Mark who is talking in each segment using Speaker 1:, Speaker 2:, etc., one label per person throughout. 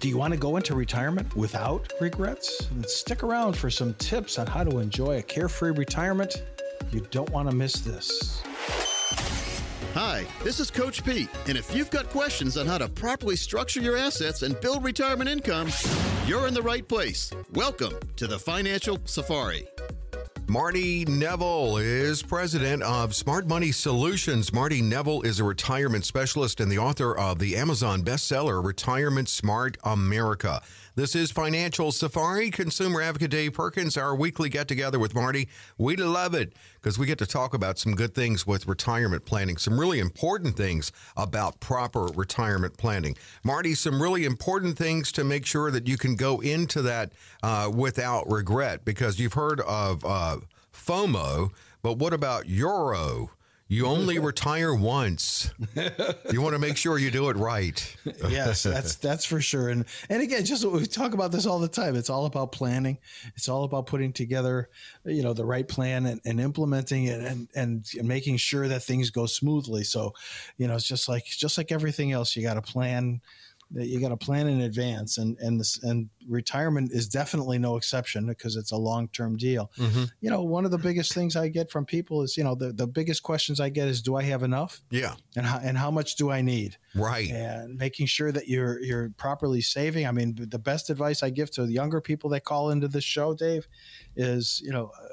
Speaker 1: Do you want to go into retirement without regrets? Then stick around for some tips on how to enjoy a carefree retirement. You don't want to miss this.
Speaker 2: Hi, this is Coach Pete, and if you've got questions on how to properly structure your assets and build retirement income, you're in the right place. Welcome to the Financial Safari.
Speaker 3: Marty Nevel is president of Smart Money Solutions. Marty Nevel is a retirement specialist and the author of the Amazon bestseller Retirement Smart America. This is Financial Safari. Consumer advocate Dave Perkins, our weekly get together with Marty. We love it because we get to talk about some good things with retirement planning, some really important things about proper retirement planning. Marty, some really important things to make sure that you can go into that uh, without regret because you've heard of uh, FOMO, but what about YORO? You only retire once. You want to make sure you do it right.
Speaker 1: yes, that's that's for sure. And and again, just we talk about this all the time. It's all about planning. It's all about putting together, you know, the right plan and, and implementing it and, and making sure that things go smoothly. So, you know, it's just like just like everything else, you got to plan that you got to plan in advance and and this and retirement is definitely no exception because it's a long-term deal. Mm-hmm. you know one of the biggest things i get from people is you know the, the biggest questions i get is do i have enough?
Speaker 3: Yeah.
Speaker 1: And how, and how much do i need?
Speaker 3: Right.
Speaker 1: And making sure that you're you're properly saving. I mean the best advice i give to the younger people that call into this show dave is you know uh,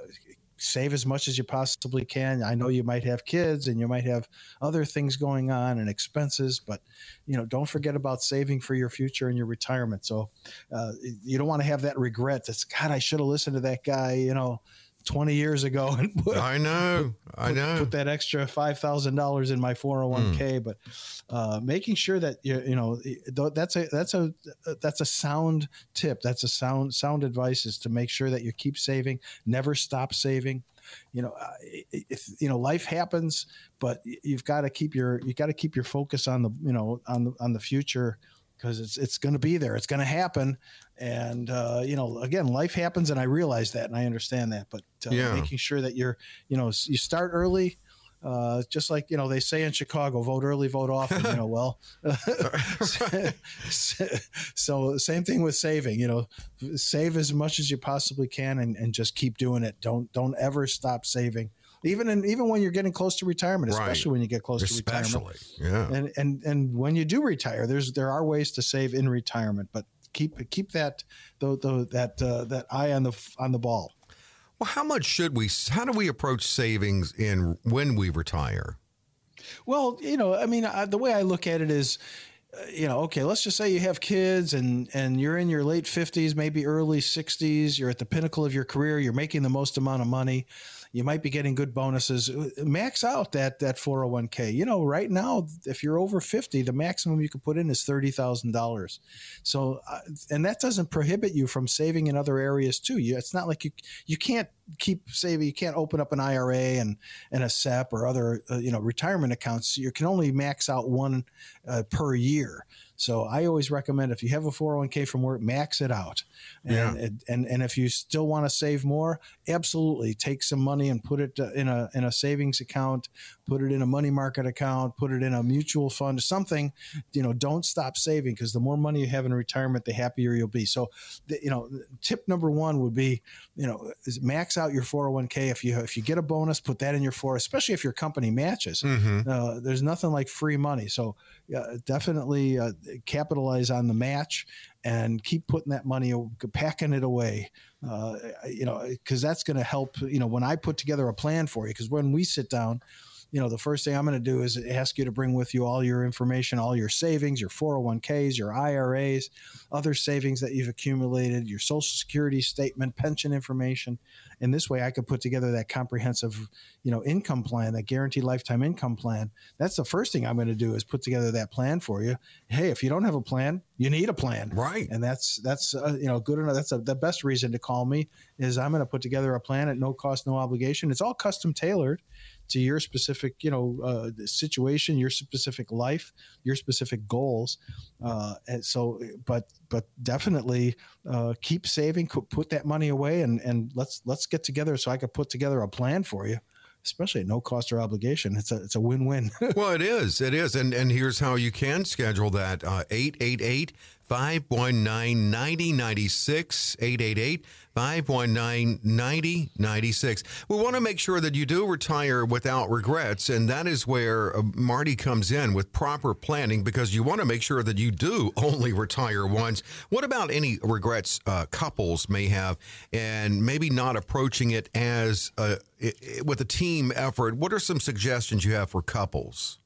Speaker 1: save as much as you possibly can. I know you might have kids and you might have other things going on and expenses, but you know, don't forget about saving for your future and your retirement. So uh, you don't want to have that regret. That's God, I should have listened to that guy. You know. 20 years ago and
Speaker 3: put, I know. put, I know.
Speaker 1: put that extra $5,000 in my 401k mm. but uh, making sure that you you know that's a that's a that's a sound tip. That's a sound sound advice is to make sure that you keep saving never stop saving. You know if you know life happens but you've got to keep your you got to keep your focus on the you know on the on the future because it's it's going to be there. It's going to happen, and uh, you know, again, life happens, and I realize that, and I understand that. But uh, yeah. making sure that you're, you know, you start early. Uh, just like you know, they say in Chicago, vote early, vote often. you know, well, so same thing with saving. You know, save as much as you possibly can, and, and just keep doing it. Don't don't ever stop saving even in, even when you're getting close to retirement, especially right. when you get close
Speaker 3: especially.
Speaker 1: to retirement.
Speaker 3: Yeah.
Speaker 1: And and and when you do retire, there's there are ways to save in retirement, but keep keep that the, the that uh, that eye on the on the ball.
Speaker 3: Well, how much should we? How do we approach savings in when we retire?
Speaker 1: Well, you know, I mean, I, the way I look at it is, uh, you know, okay, let's just say you have kids and and you're in your late 50s, maybe early 60s, you're at the pinnacle of your career, you're making the most amount of money you might be getting good bonuses. Max out that that 401k. You know, right now, if you're over 50, the maximum you can put in is thirty thousand dollars. So, uh, and that doesn't prohibit you from saving in other areas too. You, it's not like you you can't keep saving. You can't open up an IRA and and a SEP or other uh, you know retirement accounts. You can only max out one uh, per year. So I always recommend if you have a 401k from work, max it out. And, yeah. and, and, and if you still want to save more, absolutely take some money and put it uh, in a, in a savings account, put it in a money market account, put it in a mutual fund, something, you know, don't stop saving because the more money you have in retirement, the happier you'll be. So, the, you know, tip number one would be, you know, max out your 401k. If you, if you get a bonus, put that in your four, especially if your company matches. Mm-hmm. Uh, there's nothing like free money. So uh, definitely uh, capitalize on the match and keep putting that money, packing it away. Uh, you know, because that's going to help. You know, when I put together a plan for you, because when we sit down, you know, the first thing I'm going to do is ask you to bring with you all your information, all your savings, your 401ks, your IRAs, other savings that you've accumulated, your social security statement, pension information. And this way I could put together that comprehensive, you know, income plan, that guaranteed lifetime income plan. That's the first thing I'm going to do is put together that plan for you. Hey, if you don't have a plan, you need a plan.
Speaker 3: Right.
Speaker 1: And that's, that's, uh, you know, good enough. That's a, the best reason to call me is I'm going to put together a plan at no cost, no obligation. It's all custom tailored to your specific, you know, uh, situation, your specific life, your specific goals. Uh, and so, but but definitely uh, keep saving, put that money away, and and let's let's get together so I could put together a plan for you especially at no cost or obligation. It's a it's a win win.
Speaker 3: well, it is. It is. And and here's how you can schedule that uh, 888 519 9096 888 519 9096. We want to make sure that you do retire without regrets, and that is where uh, Marty comes in with proper planning because you want to make sure that you do only retire once. What about any regrets uh, couples may have and maybe not approaching it as a, with a team effort? What are some suggestions you have for couples?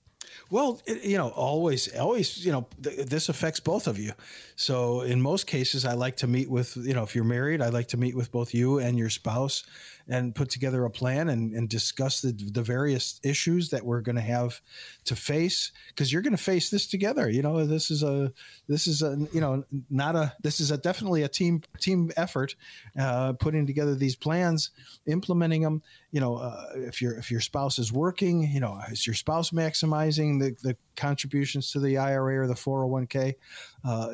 Speaker 1: Well, you know, always, always, you know, th- this affects both of you. So in most cases, I like to meet with, you know, if you're married, I like to meet with both you and your spouse and put together a plan and, and discuss the, the various issues that we're going to have to face because you're going to face this together. You know, this is a, this is a, you know, not a, this is a definitely a team, team effort, uh, putting together these plans, implementing them, you know, uh, if your, if your spouse is working, you know, is your spouse maximizing the, the contributions to the IRA or the 401k? Uh,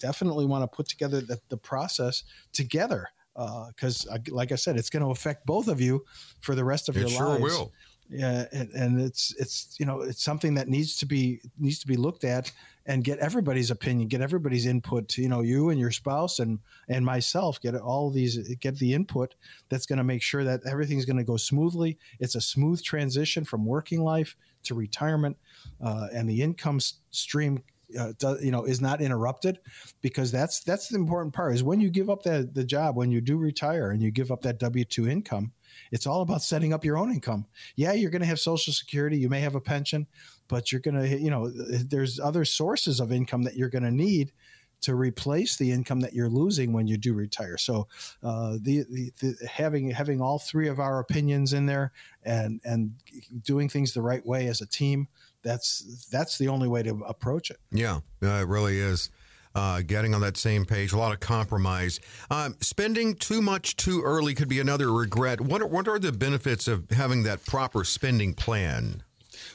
Speaker 1: definitely want to put together the, the process together because, uh, like I said, it's going to affect both of you for the rest of
Speaker 3: it
Speaker 1: your
Speaker 3: sure
Speaker 1: lives.
Speaker 3: Will.
Speaker 1: Yeah, and, and, it's it's you know it's something that needs to be needs to be looked at and get everybody's opinion, get everybody's input. You know, you and your spouse and and myself get all these get the input that's going to make sure that everything's going to go smoothly. It's a smooth transition from working life to retirement, uh, and the income stream uh, you know is not interrupted because that's that's the important part is when you give up that the job when you do retire and you give up that w2 income it's all about setting up your own income yeah you're going to have social security you may have a pension but you're going to you know there's other sources of income that you're going to need to replace the income that you're losing when you do retire. So uh, the, the, the, having having all three of our opinions in there and and doing things the right way as a team that's that's the only way to approach it.
Speaker 3: Yeah, uh, it really is. Uh, getting on that same page, a lot of compromise. Um, spending too much too early could be another regret. What are, what are the benefits of having that proper spending plan?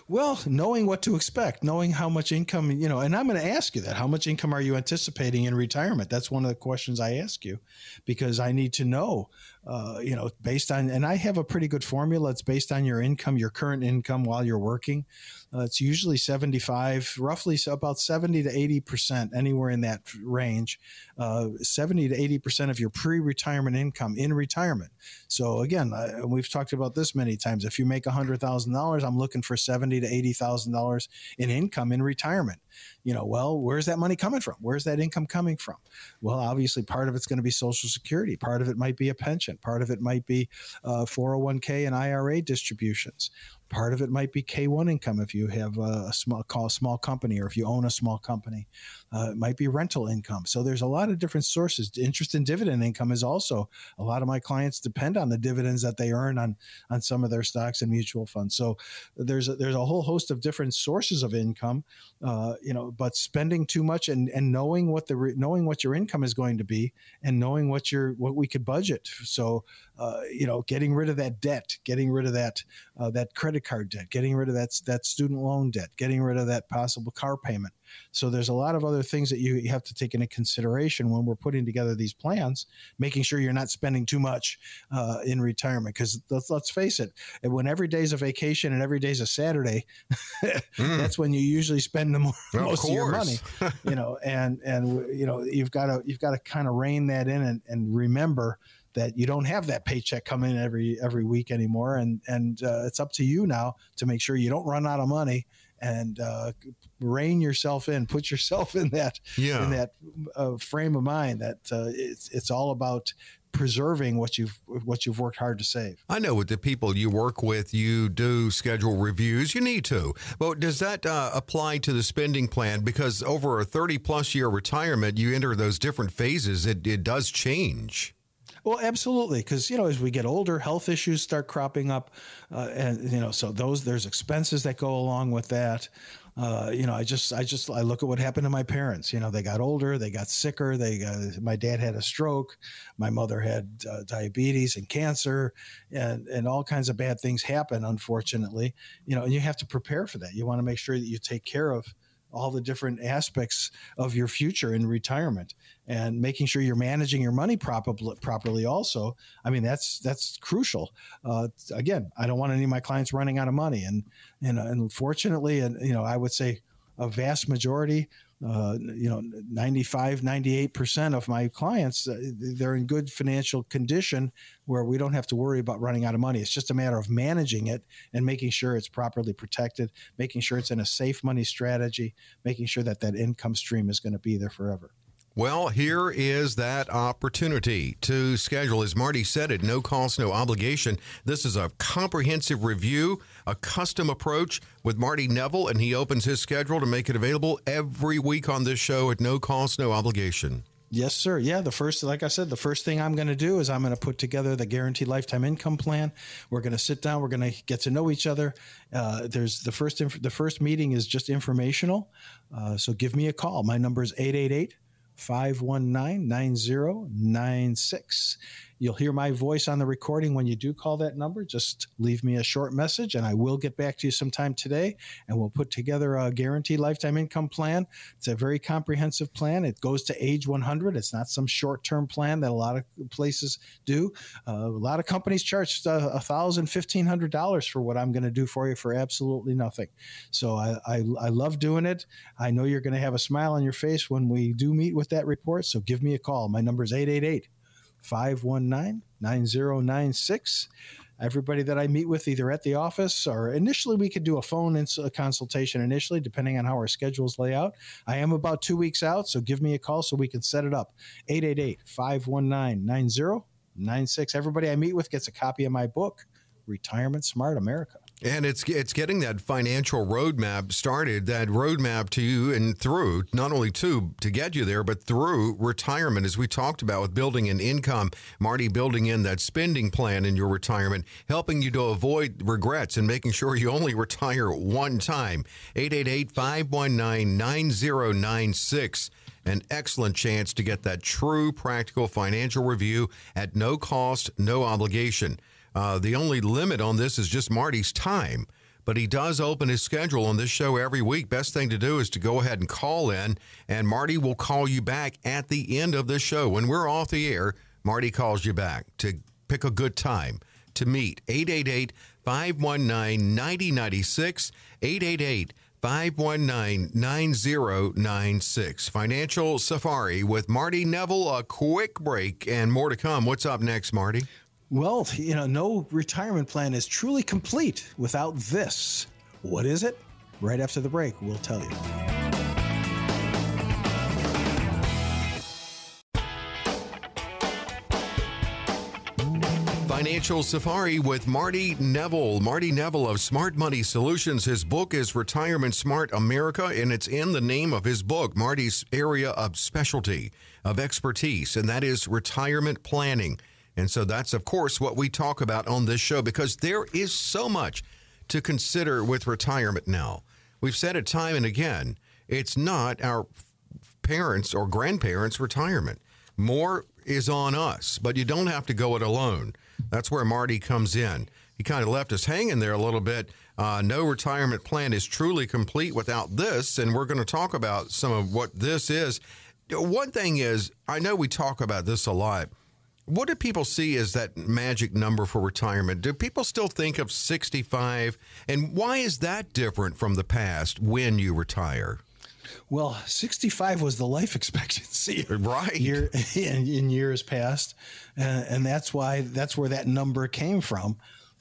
Speaker 1: Well, knowing what to expect, knowing how much income, you know, and I'm going to ask you that. How much income are you anticipating in retirement? That's one of the questions I ask you because I need to know, uh, you know, based on, and I have a pretty good formula. It's based on your income, your current income while you're working. Uh, it's usually 75, roughly so about 70 to 80%, anywhere in that range. Uh, 70 to 80% of your pre retirement income in retirement. So, again, we've talked about this many times. If you make $100,000, I'm looking for 70 to $80,000 in income in retirement you know, well, where's that money coming from? Where's that income coming from? Well, obviously, part of it's going to be Social Security. Part of it might be a pension. Part of it might be uh, 401k and IRA distributions. Part of it might be K1 income if you have a small call a small company or if you own a small company. Uh, it might be rental income. So there's a lot of different sources. Interest and dividend income is also a lot of my clients depend on the dividends that they earn on on some of their stocks and mutual funds. So there's a, there's a whole host of different sources of income. Uh, you know, but spending too much and and knowing what the re, knowing what your income is going to be and knowing what your what we could budget. So uh, you know, getting rid of that debt, getting rid of that uh, that credit card debt, getting rid of that that student loan debt, getting rid of that possible car payment. So there's a lot of other things that you have to take into consideration when we're putting together these plans, making sure you're not spending too much uh, in retirement. Because let's, let's face it, when every day's a vacation and every day's a Saturday, mm. that's when you usually spend the more, most of, of your money. you know, and and you know you've got to you've got to kind of rein that in and, and remember that you don't have that paycheck coming in every every week anymore and and uh, it's up to you now to make sure you don't run out of money and uh, rein yourself in, put yourself in that yeah. in that uh, frame of mind that uh, it's it's all about preserving what you've what you've worked hard to save.
Speaker 3: I know with the people you work with, you do schedule reviews. You need to, but does that uh, apply to the spending plan? Because over a thirty plus year retirement, you enter those different phases. It it does change.
Speaker 1: Well, absolutely, because you know as we get older, health issues start cropping up, uh, and you know so those there's expenses that go along with that. Uh, you know, I just, I just, I look at what happened to my parents. You know, they got older, they got sicker. They, got, my dad had a stroke, my mother had uh, diabetes and cancer, and and all kinds of bad things happen. Unfortunately, you know, and you have to prepare for that. You want to make sure that you take care of all the different aspects of your future in retirement and making sure you're managing your money properly properly also. I mean that's that's crucial. Uh, again i don't want any of my clients running out of money. And and unfortunately and you know i would say a vast majority uh, you know 95 98% of my clients uh, they're in good financial condition where we don't have to worry about running out of money. It's just a matter of managing it and making sure it's properly protected making sure it's in a safe money strategy making sure that that income stream is going to be there forever
Speaker 3: well, here is that opportunity to schedule. As Marty said, at no cost, no obligation. This is a comprehensive review, a custom approach with Marty Nevel, and he opens his schedule to make it available every week on this show at no cost, no obligation.
Speaker 1: Yes, sir. Yeah, the first, like I said, the first thing I'm going to do is I'm going to put together the guaranteed lifetime income plan. We're going to sit down. We're going to get to know each other. Uh, there's the first, inf- the first meeting is just informational. Uh, so give me a call. My number is 888- 519 9096. You'll hear my voice on the recording when you do call that number. Just leave me a short message and I will get back to you sometime today and we'll put together a guaranteed lifetime income plan. It's a very comprehensive plan. It goes to age 100. It's not some short term plan that a lot of places do. Uh, a lot of companies charge uh, a thousand, fifteen hundred dollars for what I'm going to do for you for absolutely nothing. So I, I, I love doing it. I know you're going to have a smile on your face when we do meet with that report. So give me a call. My number is 888 519 9096. Everybody that I meet with, either at the office or initially, we could do a phone ins- a consultation initially, depending on how our schedules lay out. I am about two weeks out, so give me a call so we can set it up. 888 519 9096. Everybody I meet with gets a copy of my book, Retirement Smart America.
Speaker 3: And it's it's getting that financial roadmap started, that roadmap to you and through, not only to to get you there, but through retirement, as we talked about with building an income. Marty building in that spending plan in your retirement, helping you to avoid regrets and making sure you only retire one time. 888-519-9096. An excellent chance to get that true practical financial review at no cost, no obligation. Uh, the only limit on this is just Marty's time, but he does open his schedule on this show every week. Best thing to do is to go ahead and call in, and Marty will call you back at the end of the show. When we're off the air, Marty calls you back to pick a good time to meet. 888 519 9096. 888 519 9096. Financial Safari with Marty Nevel. A quick break and more to come. What's up next, Marty?
Speaker 1: Well, you know, no retirement plan is truly complete without this. What is it? Right after the break, we'll tell you.
Speaker 3: Financial Safari with Marty Nevel. Marty Nevel of Smart Money Solutions. His book is Retirement Smart America, and it's in the name of his book, Marty's area of specialty, of expertise, and that is retirement planning. And so that's, of course, what we talk about on this show because there is so much to consider with retirement now. We've said it time and again it's not our parents' or grandparents' retirement. More is on us, but you don't have to go it alone. That's where Marty comes in. He kind of left us hanging there a little bit. Uh, no retirement plan is truly complete without this, and we're going to talk about some of what this is. One thing is, I know we talk about this a lot what do people see as that magic number for retirement? Do people still think of 65? And why is that different from the past when you retire?
Speaker 1: Well, 65 was the life expectancy,
Speaker 3: right?
Speaker 1: Year, in, in, years past, and, and, that's why that's where that number came from.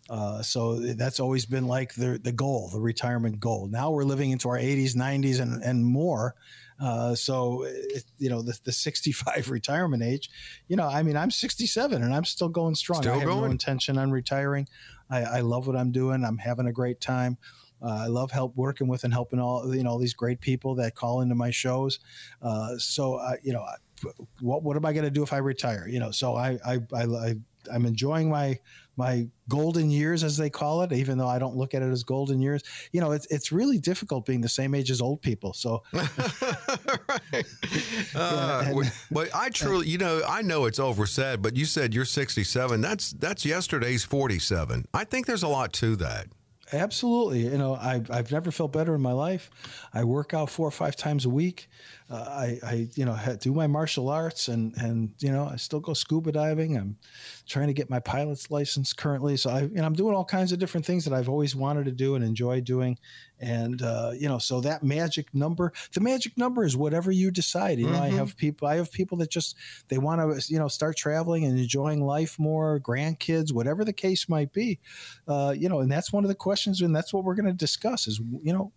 Speaker 1: Uh, so that's always been like the the goal, the retirement goal. Now we're living into our 80s, 90s, and and more, uh, so, it, you know, the, the 65 retirement age, you know, I mean, I'm 67 and I'm still going strong.
Speaker 3: Still
Speaker 1: I have
Speaker 3: going.
Speaker 1: no intention on retiring. I, I love what I'm doing. I'm having a great time. Uh, I love help working with and helping all you know all these great people that call into my shows. Uh, so uh, you know, what what am I going to do if I retire? You know, so I I, I, I I'm enjoying my my golden years, as they call it, even though I don't look at it as golden years. You know, it's it's really difficult being the same age as old people. So,
Speaker 3: right. Uh, and, but I truly, you know, I know it's oversaid, but you said you're 67. That's that's yesterday's 47. I think there's a lot to that.
Speaker 1: Absolutely. You know, I've, I've never felt better in my life. I work out four or five times a week. Uh, I, I, you know, do my martial arts and, and, you know, I still go scuba diving. I'm trying to get my pilot's license currently. So I, and I'm doing all kinds of different things that I've always wanted to do and enjoy doing. And, uh, you know, so that magic number, the magic number is whatever you decide. You know, mm-hmm. I have people, I have people that just, they want to, you know, start traveling and enjoying life more, grandkids, whatever the case might be. Uh, you know, and that's one of the questions. And that's what we're going to discuss is, you know,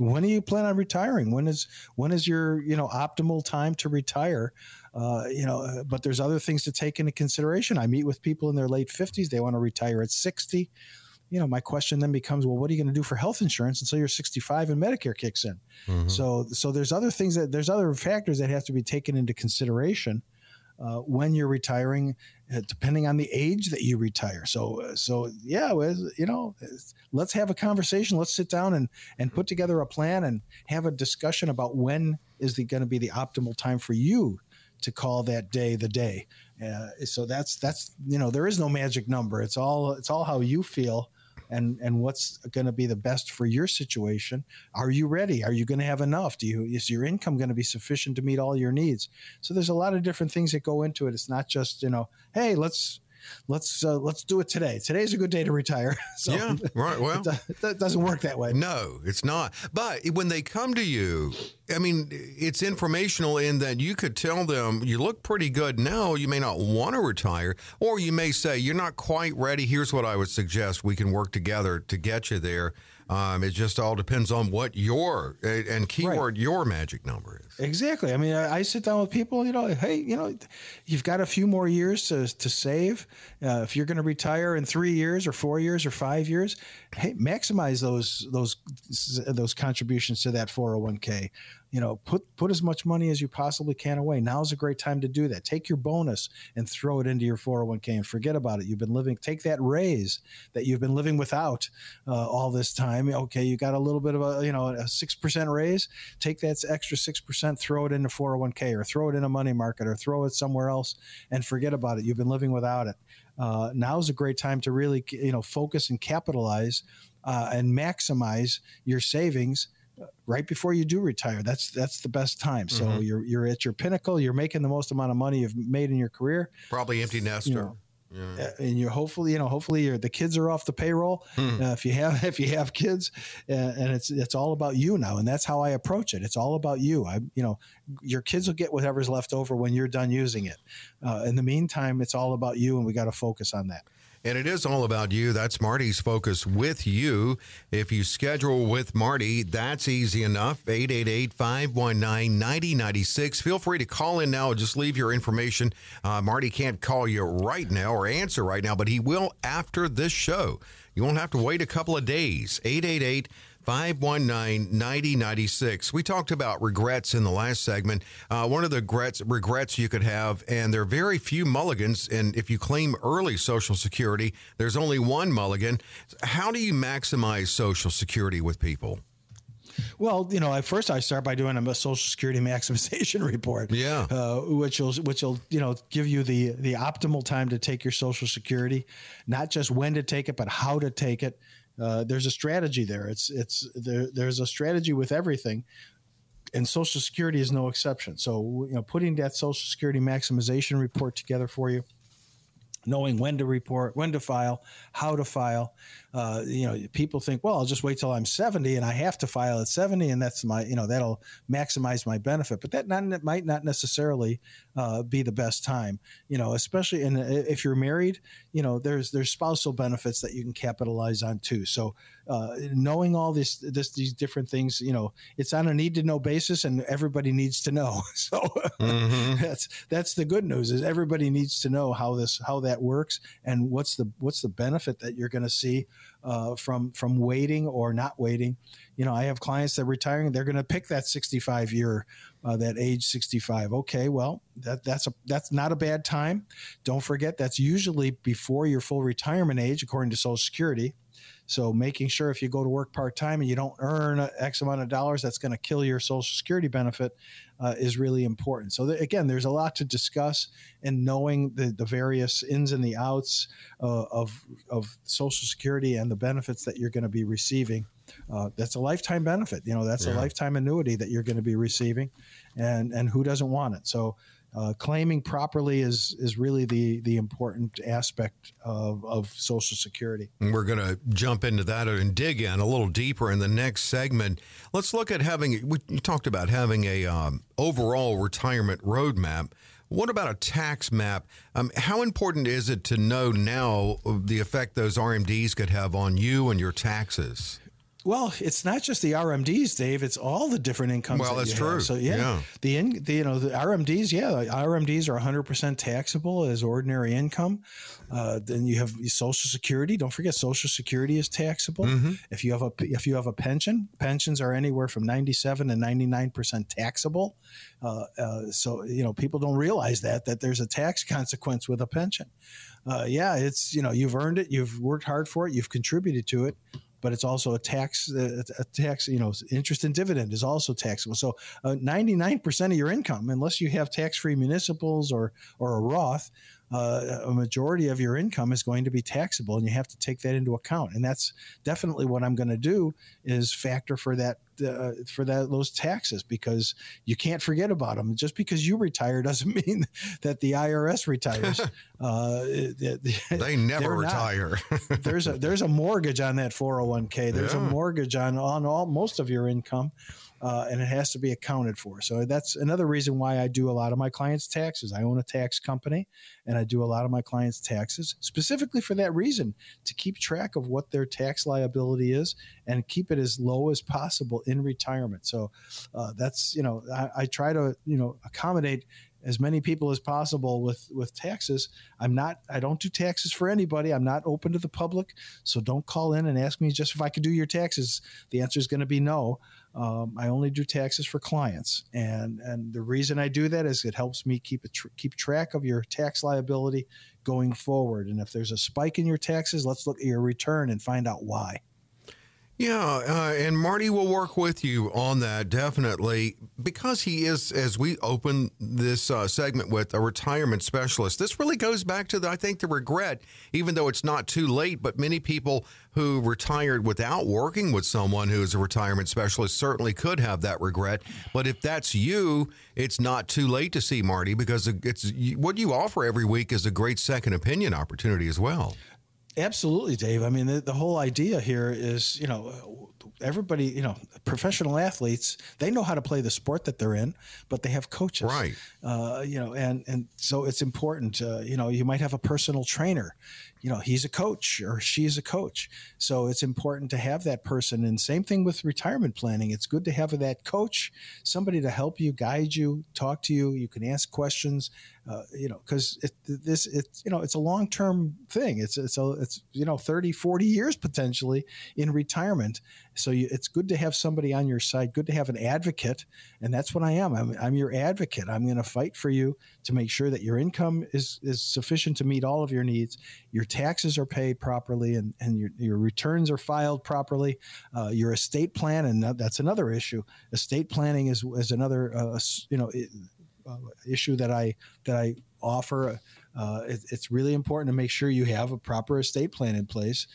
Speaker 1: when do you plan on retiring? When is when is your you know optimal time to retire? Uh, you know, uh, but there's other things to take into consideration. I meet with people in their late 50s; they want to retire at 60. You know, my question then becomes, well, what are you going to do for health insurance until you're 65 and Medicare kicks in? Mm-hmm. So, so there's other things that there's other factors that have to be taken into consideration uh, when you're retiring, depending on the age that you retire. So, uh, so yeah, you know, let's have a conversation. Let's sit down and and put together a plan and have a discussion about when is going to be the optimal time for you to call that day the day. Uh, so that's that's you know there is no magic number. It's all it's all how you feel and and what's going to be the best for your situation? Are you ready? Are you going to have enough? Do you is your income going to be sufficient to meet all your needs? So there's a lot of different things that go into it. It's not just you know hey let's let's uh, let's do it today. Today's a good day to retire.
Speaker 3: so yeah, right. Well,
Speaker 1: that doesn't work that way.
Speaker 3: No, it's not. But when they come to you, I mean, it's informational in that you could tell them you look pretty good now. You may not want to retire, or you may say you're not quite ready. Here's what I would suggest: we can work together to get you there. Um, it just all depends on what your and keyword right. your magic number is.
Speaker 1: Exactly. I mean, I, I, sit down with people. You know, hey, you know, you've got a few more years to to save. Uh, if you're going to retire in three years or four years or five years, hey, maximize those those those contributions to that 401k you know put put as much money as you possibly can away. Now's a great time to do that. Take your bonus and throw it into your 401k and forget about it. You've been living take that raise that you've been living without uh, all this time. Okay you got a little bit of a you know a 6% raise. Take that extra 6% throw it into 401k or throw it in a money market or throw it somewhere else and forget about it. You've been living without it. Uh, now's a great time to really you know focus and capitalize uh, and maximize your savings right before you do retire. That's that's the best time. So mm-hmm. you're you're at your pinnacle. You're making the most amount of money you've made in your career.
Speaker 3: Probably empty nester.
Speaker 1: You know, yeah. And you're hopefully, you know, hopefully the kids are off the payroll. Hmm. Uh, if you have, if you have kids, uh, and it's it's all about you now, and that's how I approach it. It's all about you. I, you know, your kids will get whatever's left over when you're done using it. Uh, in the meantime, it's all about you, and we got to focus on that.
Speaker 3: And it is all about you. That's Marty's focus with you. If you schedule with Marty, that's easy enough. 888 519 9096. Feel free to call in now. Just leave your information. Uh, Marty can't call you right now or answer right now, but he will after this show. You won't have to wait a couple of days. 888 519 9096. We talked about regrets in the last segment. Uh, one of the regrets, regrets you could have, and there are very few mulligans. And if you claim early Social Security, there's only one mulligan. How do you maximize Social Security with people?
Speaker 1: Well, you know, at first I start by doing a Social Security maximization report.
Speaker 3: Yeah,
Speaker 1: uh, which will which will you know give you the the optimal time to take your Social Security, not just when to take it, but how to take it. Uh, there's a strategy there. It's it's there, there's a strategy with everything, and Social Security is no exception. So you know, putting that Social Security maximization report together for you knowing when to report, when to file, how to file. Uh, you know, people think, well, I'll just wait till I'm 70 and I have to file at 70, and that's my, you know, that'll maximize my benefit. But that not, might not necessarily uh, be the best time. You know, especially in if you're married, you know, there's there's spousal benefits that you can capitalize on too. So uh, knowing all this, this these different things, you know, it's on a need to know basis, and everybody needs to know. So mm-hmm. that's that's the good news is everybody needs to know how this how that works and what's the what's the benefit that you're going to see uh, from from waiting or not waiting. You know, I have clients that are retiring; they're going to pick that 65 year, uh, that age 65. Okay, well, that that's a that's not a bad time. Don't forget that's usually before your full retirement age, according to Social Security. So making sure if you go to work part time and you don't earn X amount of dollars, that's going to kill your Social Security benefit, uh, is really important. So th- again, there's a lot to discuss, and knowing the, the various ins and the outs uh, of of Social Security and the benefits that you're going to be receiving uh, that's a lifetime benefit. You know, that's yeah. a lifetime annuity that you're going to be receiving, and and who doesn't want it? So. Uh, claiming properly is is really the the important aspect of, of Social Security.
Speaker 3: And we're going to jump into that and dig in a little deeper in the next segment. Let's look at having. We talked about having a um, overall retirement roadmap. What about a tax map? Um, how important is it to know now the effect those RMDs could have on you and your taxes?
Speaker 1: Well, it's not just the RMDs, Dave. It's all the different incomes.
Speaker 3: Well,
Speaker 1: that
Speaker 3: that's true.
Speaker 1: Have. So yeah, yeah, the, in, the you know the RMDs, yeah, RMDs are 100 percent taxable as ordinary income. Uh, then you have Social Security. Don't forget, Social Security is taxable. Mm-hmm. If you have a if you have a pension, pensions are anywhere from 97 to 99 percent taxable. Uh, uh, so you know people don't realize that that there's a tax consequence with a pension. Uh, yeah, it's you know you've earned it, you've worked hard for it, you've contributed to it but it's also a tax a tax you know interest and dividend is also taxable. So uh, 99% of your income unless you have tax-free municipals or or a roth uh, a majority of your income is going to be taxable and you have to take that into account. And that's definitely what i'm going to do is factor for that uh, for that those taxes because you can't forget about them just because you retire doesn't mean that the irs retires. Uh,
Speaker 3: they never retire.
Speaker 1: There's a there's a mortgage on that 401k there's yeah. a mortgage on on all most of your income uh, and it has to be accounted for. So that's another reason why I do a lot of my clients' taxes. I own a tax company, and I do a lot of my clients' taxes specifically for that reason to keep track of what their tax liability is and keep it as low as possible in retirement. So uh, that's you know I, I try to you know accommodate as many people as possible with with taxes. I'm not I don't do taxes for anybody. I'm not open to the public. So don't call in and ask me just if I could do your taxes. The answer is going to be no. Um, I only do taxes for clients, and and the reason I do that is it helps me keep tr- keep track of your tax liability going forward. And if there's a spike in your taxes, let's look at your return and find out why.
Speaker 3: Yeah, uh, and Marty will work with you on that definitely because he is, as we open this uh, segment with a retirement specialist. This really goes back to, the, I think, the regret, even though it's not too late. But many people who retired without working with someone who is a retirement specialist certainly could have that regret. But if that's you, it's not too late to see Marty because it's what you offer every week is a great second opinion opportunity as well.
Speaker 1: Absolutely, Dave. I mean, the, the whole idea here is, you know, everybody, you know, professional athletes, they know how to play the sport that they're in, but they have coaches,
Speaker 3: right?
Speaker 1: Uh, you know, and and so it's important. Uh, you know, you might have a personal trainer. You know, he's a coach or she's a coach, so it's important to have that person. And same thing with retirement planning. It's good to have that coach, somebody to help you, guide you, talk to you. You can ask questions. Uh, you know, because it, this it's you know it's a long term thing. It's it's a it's you know 30, 40 years potentially in retirement. So you, it's good to have somebody on your side. Good to have an advocate, and that's what I am. I'm, I'm your advocate. I'm going to fight for you to make sure that your income is is sufficient to meet all of your needs. Your taxes are paid properly, and and your your returns are filed properly. Uh, your estate plan, and that's another issue. Estate planning is is another uh, you know. Uh, issue that I that I offer. Uh, it, it's really important to make sure you have a proper estate plan in place.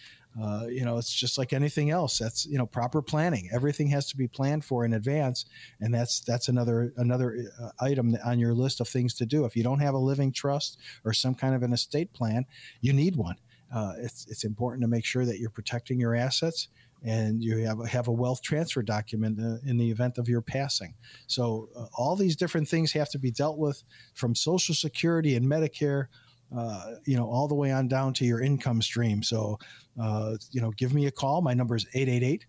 Speaker 1: Uh, you know, it's just like anything else. That's you know proper planning. Everything has to be planned for in advance, and that's that's another another uh, item on your list of things to do. If you don't have a living trust or some kind of an estate plan, you need one. Uh, it's it's important to make sure that you're protecting your assets and you have have a wealth transfer document uh, in the event of your passing. So uh, all these different things have to be dealt with from Social Security and Medicare. Uh, you know, all the way on down to your income stream. So, uh, you know, give me a call. My number is 888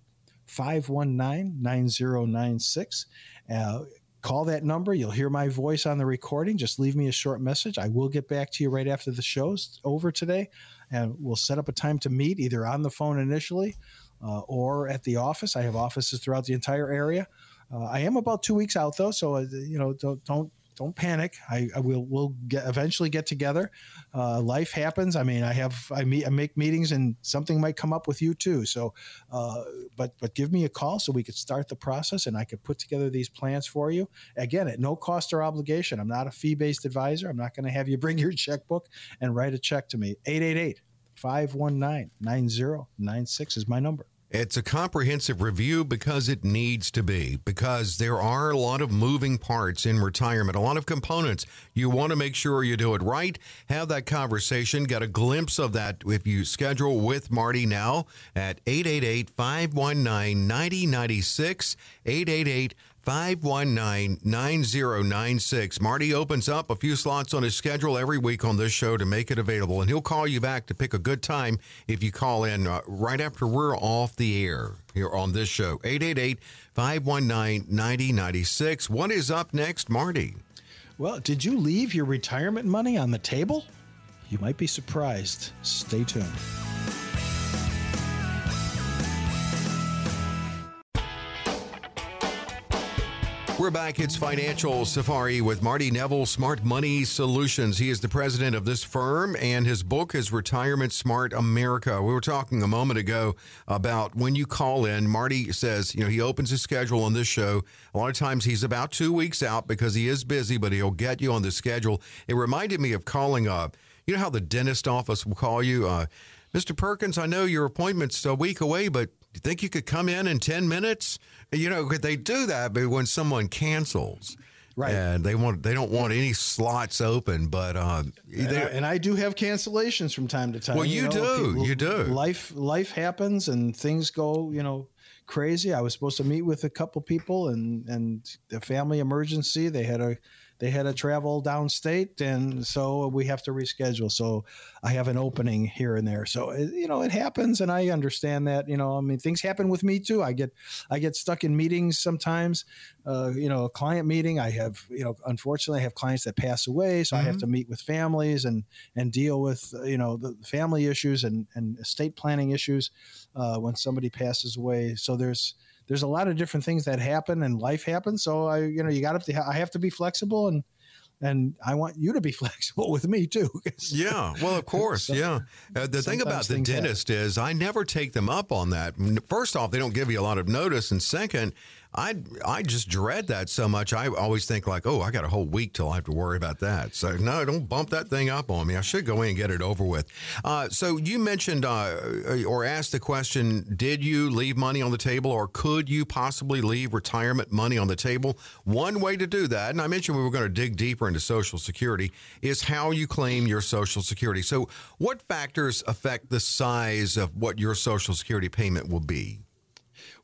Speaker 1: 519 9096. Uh, call that number. You'll hear my voice on the recording. Just leave me a short message. I will get back to you right after the show's over today, and we'll set up a time to meet either on the phone initially uh, or at the office. I have offices throughout the entire area. Uh, I am about two weeks out though, so uh, you know don't don't don't panic. I, I will will get eventually get together. Uh, life happens. I mean, I have I meet I make meetings, and something might come up with you too. So, uh, but but give me a call so we could start the process, and I could put together these plans for you. Again, at no cost or obligation. I'm not a fee based advisor. I'm not going to have you bring your checkbook and write a check to me. 888 519 9096 is my number.
Speaker 3: It's a comprehensive review because it needs to be, because there are a lot of moving parts in retirement, a lot of components. You want to make sure you do it right. Have that conversation, get a glimpse of that if you schedule with Marty now at 888 519 9096. 888 519 9096. Marty opens up a few slots on his schedule every week on this show to make it available, and he'll call you back to pick a good time if you call in uh, right after we're off the air here on this show. 888 519 9096. What is up next, Marty?
Speaker 1: Well, did you leave your retirement money on the table? You might be surprised. Stay tuned.
Speaker 3: We're back. It's Financial Safari with Marty Nevel, Smart Money Solutions. He is the president of this firm, and his book is Retirement Smart America. We were talking a moment ago about when you call in. Marty says, you know, he opens his schedule on this show. A lot of times he's about two weeks out because he is busy, but he'll get you on the schedule. It reminded me of calling up. You know how the dentist office will call you? Uh, Mr. Perkins, I know your appointment's a week away, but you think you could come in in 10 minutes? You know, could they do that but when someone cancels?
Speaker 1: Right.
Speaker 3: And they want they don't want any slots open, but uh,
Speaker 1: and, I, and I do have cancellations from time to time.
Speaker 3: Well, you, you know, do. People, you do.
Speaker 1: Life life happens and things go, you know, crazy. I was supposed to meet with a couple people and and the family emergency. They had a they had to travel downstate, and so we have to reschedule. So I have an opening here and there. So it, you know, it happens, and I understand that. You know, I mean, things happen with me too. I get I get stuck in meetings sometimes. Uh, you know, a client meeting. I have you know, unfortunately, I have clients that pass away, so mm-hmm. I have mm-hmm. to meet with families and and deal with you know the family issues and and estate planning issues uh, when somebody passes away. So there's there's a lot of different things that happen and life happens. So I, you know, you got to, I have to be flexible and, and I want you to be flexible with me too.
Speaker 3: yeah, well, of course, so, yeah. Uh, the thing about the dentist happen. is I never take them up on that. First off, they don't give you a lot of notice, and second, I I just dread that so much. I always think like, oh, I got a whole week till I have to worry about that. So no, don't bump that thing up on me. I should go in and get it over with. Uh, so you mentioned uh, or asked the question: Did you leave money on the table, or could you possibly leave retirement money on the table? One way to do that, and I mentioned we were going to dig deeper into Social Security, is how you claim your Social Security. So, what factors affect the size of what your Social Security payment will be?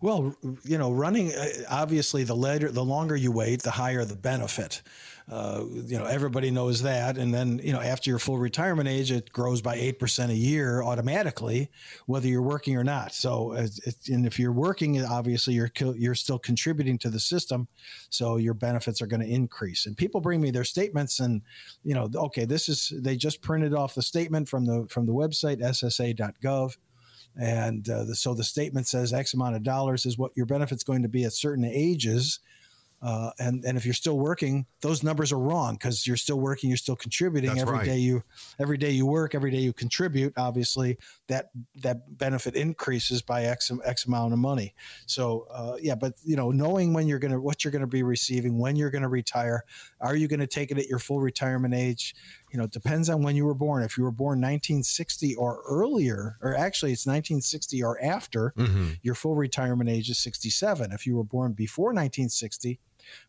Speaker 1: Well, you know, running uh, obviously the later, the longer you wait, the higher the benefit. Uh, you know, everybody knows that. And then, you know, after your full retirement age, it grows by 8% a year automatically, whether you're working or not. So, and if you're working, obviously you're, you're still contributing to the system. So your benefits are going to increase. And people bring me their statements and, you know, okay, this is, they just printed off the statement from the, from the website, ssa.gov and uh, the, so the statement says X amount of dollars is what your benefit's going to be at certain ages. Uh, and and if you're still working, those numbers are wrong because you're still working, you're still contributing That's every right. day you every day you work, every day you contribute. Obviously, that that benefit increases by x x amount of money. So uh, yeah, but you know, knowing when you're gonna what you're gonna be receiving, when you're gonna retire, are you gonna take it at your full retirement age? You know, it depends on when you were born. If you were born 1960 or earlier, or actually it's 1960 or after, mm-hmm. your full retirement age is 67. If you were born before 1960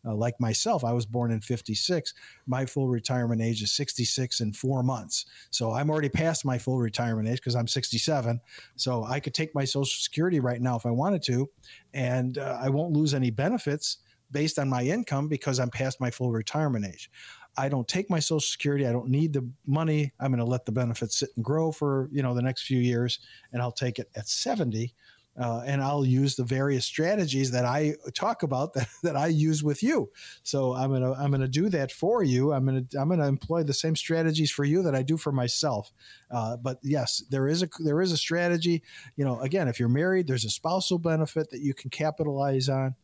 Speaker 1: uh, like myself, I was born in 56. My full retirement age is 66 and four months. So I'm already past my full retirement age because I'm 67. So I could take my Social Security right now if I wanted to, and uh, I won't lose any benefits based on my income because I'm past my full retirement age. I don't take my social security. I don't need the money. I'm going to let the benefits sit and grow for, you know, the next few years and I'll take it at 70 uh, and I'll use the various strategies that I talk about that, that I use with you. So I'm gonna I'm gonna do that for you. I'm gonna I'm gonna employ the same strategies for you that I do for myself. Uh, but yes, there is a there is a strategy. You know, again, if you're married, there's a spousal benefit that you can capitalize on.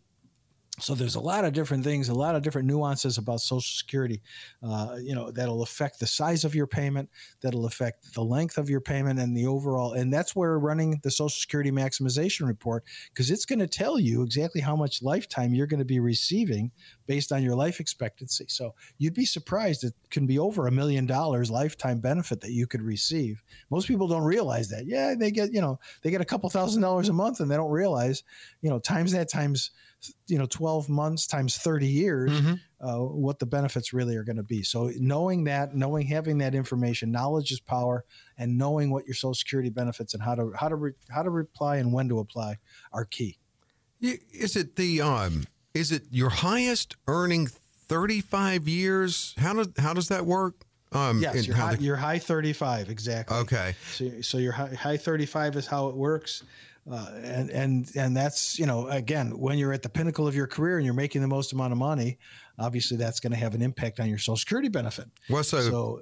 Speaker 1: So there's a lot of different things, a lot of different nuances about Social Security. Uh, you know that'll affect the size of your payment, that'll affect the length of your payment, and the overall. And that's where running the Social Security maximization report, because it's going to tell you exactly how much lifetime you're going to be receiving based on your life expectancy. So you'd be surprised it can be over a million dollars lifetime benefit that you could receive. Most people don't realize that. Yeah, they get you know they get a couple thousand dollars a month, and they don't realize you know times that times you know 12 months times 30 years mm-hmm. uh, what the benefits really are going to be so knowing that knowing having that information knowledge is power and knowing what your social security benefits and how to how to re, how to reply and when to apply are key
Speaker 3: is it the um is it your highest earning 35 years how does how does that work
Speaker 1: um, yes, your high, the... your high 35, exactly.
Speaker 3: Okay.
Speaker 1: So, so your high, high 35 is how it works. Uh, and and and that's you know again when you're at the pinnacle of your career and you're making the most amount of money, obviously that's going to have an impact on your Social Security benefit.
Speaker 3: Well, so, so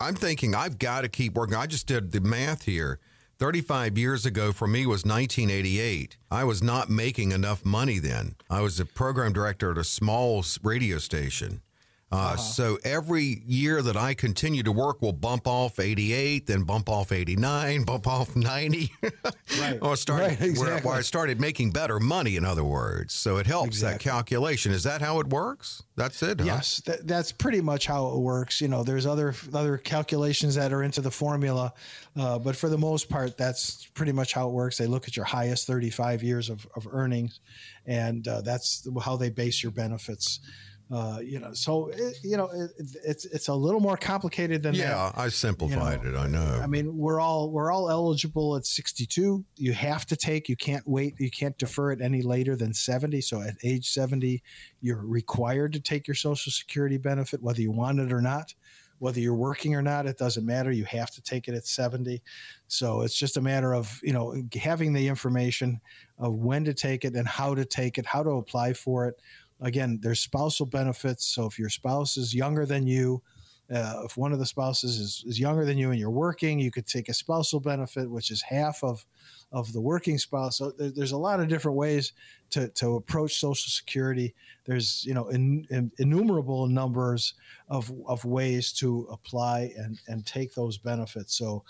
Speaker 3: I'm thinking I've got to keep working. I just did the math here. 35 years ago for me was 1988. I was not making enough money then. I was a program director at a small radio station. Uh, uh-huh. So every year that I continue to work will bump off 88, then bump off 89, bump off 90. right. or start right, exactly. where, where, I started making better money, in other words. So it helps exactly. that calculation. Is that how it works? That's it. Huh?
Speaker 1: Yes, that, that's pretty much how it works. You know, there's other other calculations that are into the formula, uh, but for the most part, that's pretty much how it works. They look at your highest 35 years of, of earnings, and uh, that's how they base your benefits. Uh, you know, so it, you know, it, it's it's a little more complicated than
Speaker 3: yeah.
Speaker 1: That.
Speaker 3: I simplified you know, it. I know.
Speaker 1: I mean, we're all we're all eligible at 62. You have to take. You can't wait. You can't defer it any later than 70. So at age 70, you're required to take your Social Security benefit, whether you want it or not. Whether you're working or not, it doesn't matter. You have to take it at 70. So it's just a matter of you know having the information of when to take it and how to take it, how to apply for it Again, there's spousal benefits. So if your spouse is younger than you, uh, if one of the spouses is, is younger than you and you're working, you could take a spousal benefit, which is half of of the working spouse. So there, there's a lot of different ways to, to approach Social Security. There's you know in, in, innumerable numbers of, of ways to apply and, and take those benefits. So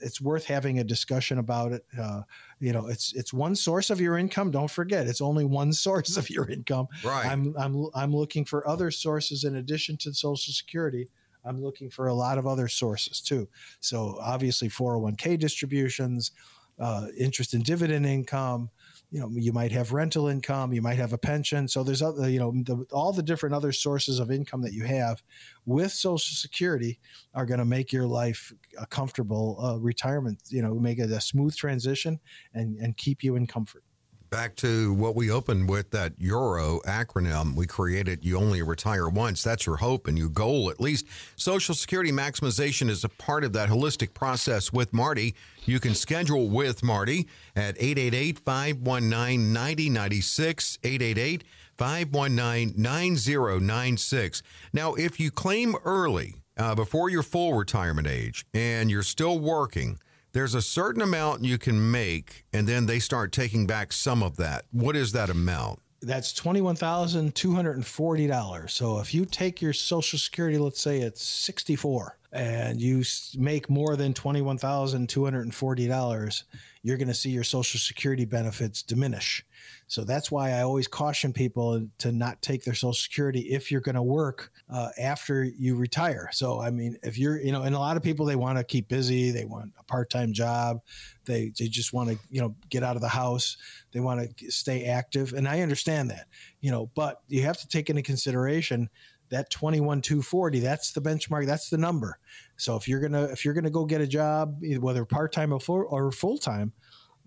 Speaker 1: it's worth having a discussion about it. Uh, you know, it's it's one source of your income. Don't forget, it's only one source of your income.
Speaker 3: Right.
Speaker 1: I'm I'm I'm looking for other sources in addition to Social Security. I'm looking for a lot of other sources too. So obviously, 401k distributions, uh, interest and dividend income, you know you might have rental income you might have a pension. So there's other you know the, all the different other sources of income that you have with social security are going to make your life a comfortable uh, retirement you know make it a smooth transition and and keep you in comfort
Speaker 3: back to what we opened with that YORO acronym. We created you only retire once. That's your hope and your goal at least. Social security maximization is a part of that holistic process with marty. You can schedule with marty at 888-519-9096 888 519 9096 now if you claim early uh, before your full retirement age and you're still working there's a certain amount you can make, and then they start taking back some of that. What is that amount?
Speaker 1: That's $21,240. So if you take your Social Security, let's say it's 64 and you make more than $21,240, you're going to see your Social Security benefits diminish. So that's why I always caution people to not take their Social Security if you're going to work uh, after you retire. So, I mean, if you're, you know, and a lot of people, they want to keep busy, they want a part time job, they, they just want to, you know, get out of the house, they want to stay active. And I understand that, you know, but you have to take into consideration that 21 240 that's the benchmark that's the number so if you're gonna if you're gonna go get a job whether part-time or, full, or full-time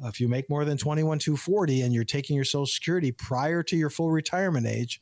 Speaker 1: if you make more than 21 240 and you're taking your social security prior to your full retirement age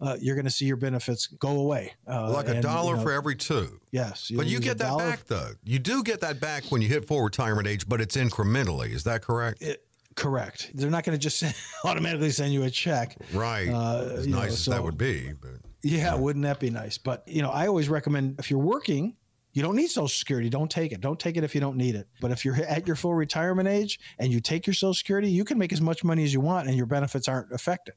Speaker 1: uh, you're going to see your benefits go away.
Speaker 3: Uh, like a and, dollar you know, for every two.
Speaker 1: Yes.
Speaker 3: But you get that back, though. You do get that back when you hit full retirement age, but it's incrementally. Is that correct?
Speaker 1: It, correct. They're not going to just automatically send you a check.
Speaker 3: Right. Uh, as nice know, as so, that would be. But,
Speaker 1: yeah, wouldn't that be nice? But, you know, I always recommend if you're working, You don't need Social Security. Don't take it. Don't take it if you don't need it. But if you're at your full retirement age and you take your Social Security, you can make as much money as you want and your benefits aren't affected.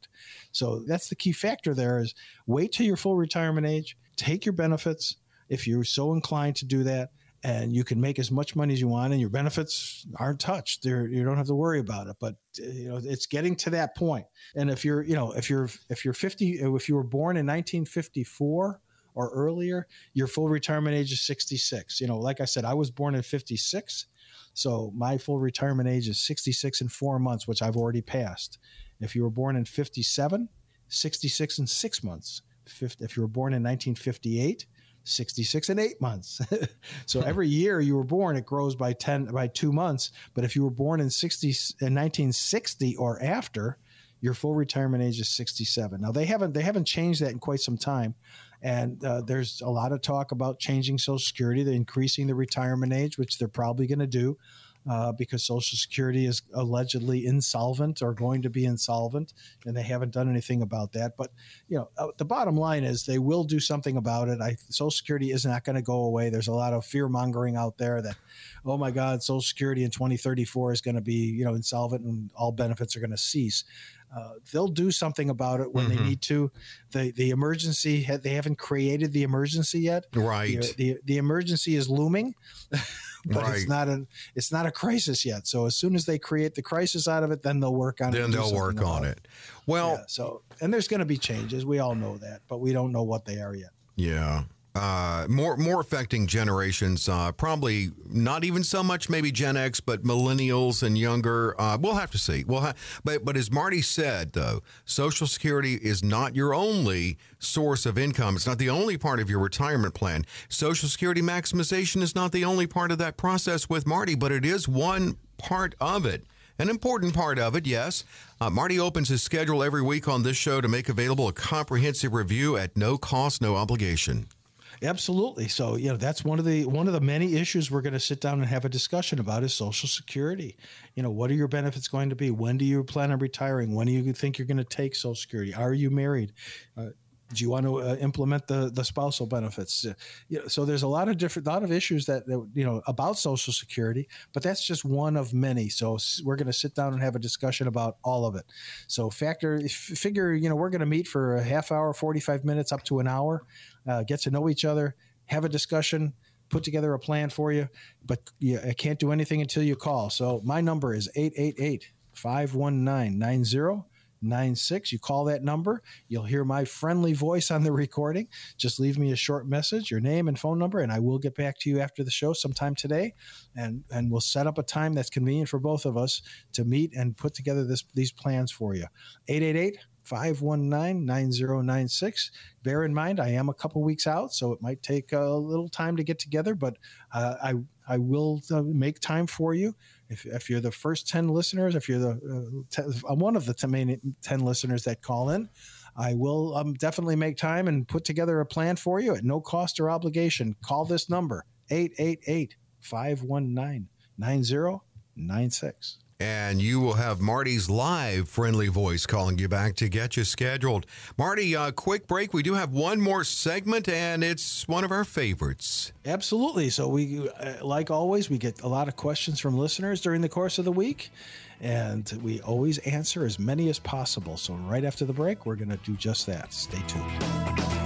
Speaker 1: So that's the key factor there is wait till your full retirement age, take your benefits if you're so inclined to do that and you can make as much money as you want and your benefits aren't touched They're, you don't have to worry about it but eh, you know it's getting to that point. point and if you're you know if you're if you're 50 if you were born in 1954 or earlier, your full retirement age is 66. You know, like I said, I was born in 56. So my full retirement age is 66 and four months, which I've already passed. If you were born in 57, 66 and six months. If you were born in 1958, 66 and eight months. so every year you were born, it grows by 10 by two months. But if you were born in 60 in 1960 or after, your full retirement age is 67. Now they haven't they haven't changed that in quite some time. And uh, there's a lot of talk about changing Social Security, the increasing the retirement age, which they're probably going to do. Uh, because Social Security is allegedly insolvent or going to be insolvent, and they haven't done anything about that. But you know, uh, the bottom line is they will do something about it. I, Social Security is not going to go away. There's a lot of fear mongering out there that, oh my God, Social Security in 2034 is going to be you know insolvent and all benefits are going to cease. Uh, they'll do something about it when mm-hmm. they need to. The the emergency they haven't created the emergency yet.
Speaker 3: Right.
Speaker 1: The the, the emergency is looming, but right. it's not a it's not a crisis yet. So as soon as they create the crisis out of it, then they'll work on
Speaker 3: then
Speaker 1: it.
Speaker 3: Then they'll work on it. it. Well,
Speaker 1: yeah, so and there's going to be changes. We all know that, but we don't know what they are yet.
Speaker 3: Yeah uh, more more affecting generations. Uh, probably not even so much maybe Gen X, but millennials and younger. Uh, we'll have to see. We'll ha- but but as Marty said, though, Social Security is not your only source of income. It's not the only part of your retirement plan. Social Security maximization is not the only part of that process with Marty, but it is one part of it. An important part of it, yes. Uh, Marty opens his schedule every week on this show to make available a comprehensive review at no cost, no obligation.
Speaker 1: Absolutely. So, you know, that's one of the one of the many issues we're going to sit down and have a discussion about is Social Security. You know, what are your benefits going to be? When do you plan on retiring? When do you think you're going to take Social Security? Are you married? Uh, do you want to uh, implement the the spousal benefits? Uh, you know, so there's a lot of different lot of issues that, that, you know about Social Security, but that's just one of many. So we're going to sit down and have a discussion about all of it. So factor figure, you know, we're going to meet for a half hour, 45 minutes, up to an hour, uh, get to know each other, have a discussion. Put together a plan for you, but you, I can't do anything until you call. So my number is 888 519 90 96. You call that number, you'll hear my friendly voice on the recording. Just leave me a short message, your name and phone number, and I will get back to you after the show sometime today. And, and we'll set up a time that's convenient for both of us to meet and put together this, these plans for you. 888 519 9096. Bear in mind, I am a couple weeks out, so it might take a little time to get together, but uh, I, I will uh, make time for you. If, if you're the first 10 listeners, if you're the uh, ten, uh, one of the 10, 10 listeners that call in, I will um, definitely make time and put together a plan for you at no cost or obligation. Call this number 888 519 9096
Speaker 3: and you will have Marty's live friendly voice calling you back to get you scheduled. Marty, uh, quick break. We do have one more segment, and it's one of our favorites.
Speaker 1: Absolutely. So we, uh, like always, we get a lot of questions from listeners during the course of the week, and we always answer as many as possible. So right after the break, we're going to do just that. Stay tuned.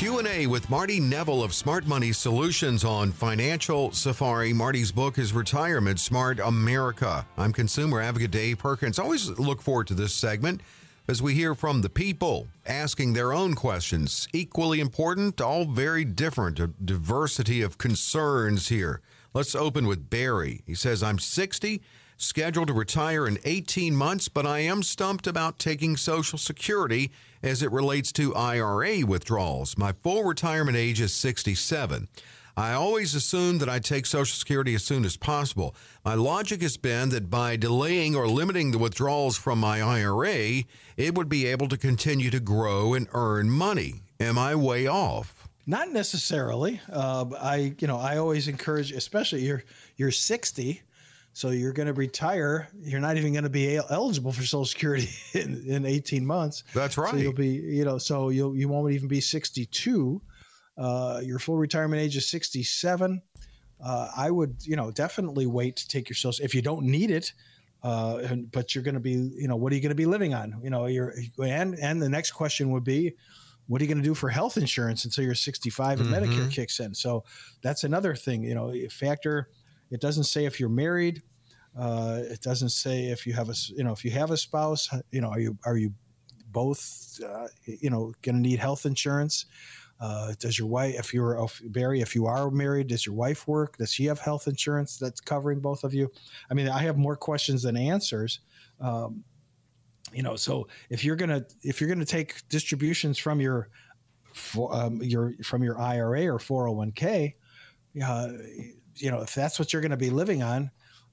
Speaker 3: Q&A with Marty Nevel of Smart Money Solutions on Financial Safari. Marty's book is Retirement Smart America. I'm consumer advocate Dave Perkins. Always look forward to this segment as we hear from the people asking their own questions. Equally important, all very different, a diversity of concerns here. Let's open with Barry. He says, I'm 60 scheduled to retire in 18 months, but I am stumped about taking Social Security as it relates to IRA withdrawals. My full retirement age is 67. I always assumed that I'd take Social Security as soon as possible. My logic has been that by delaying or limiting the withdrawals from my IRA, it would be able to continue to grow and earn money. Am I way off?
Speaker 1: Not necessarily. Uh, I, you know, I always encourage, especially you're you're 60, So you're going to retire. You're not even going to be eligible for Social Security in, in 18 months.
Speaker 3: That's right.
Speaker 1: So you'll be, you know, so you'll you won't even be 62. Uh, your full retirement age is 67. Uh, I would, you know, definitely wait to take your social if you don't need it. Uh, and, but you're going to be, you know, what are you going to be living on? You know, you're and and the next question would be, what are you going to do for health insurance until you're 65 and mm-hmm. Medicare kicks in? So that's another thing. You know, factor. It doesn't say if you're married. Uh, it doesn't say if you have a, you know, if you have a spouse. You know, are you are you both, uh, you know, going to need health insurance? Uh, does your wife, if you're if, Barry, if you are married, does your wife work? Does she have health insurance that's covering both of you? I mean, I have more questions than answers. Um, you know, so if you're gonna if you're gonna take distributions from your for, um, your from your IRA or 401k, uh, you know, if that's what you're going to be living on,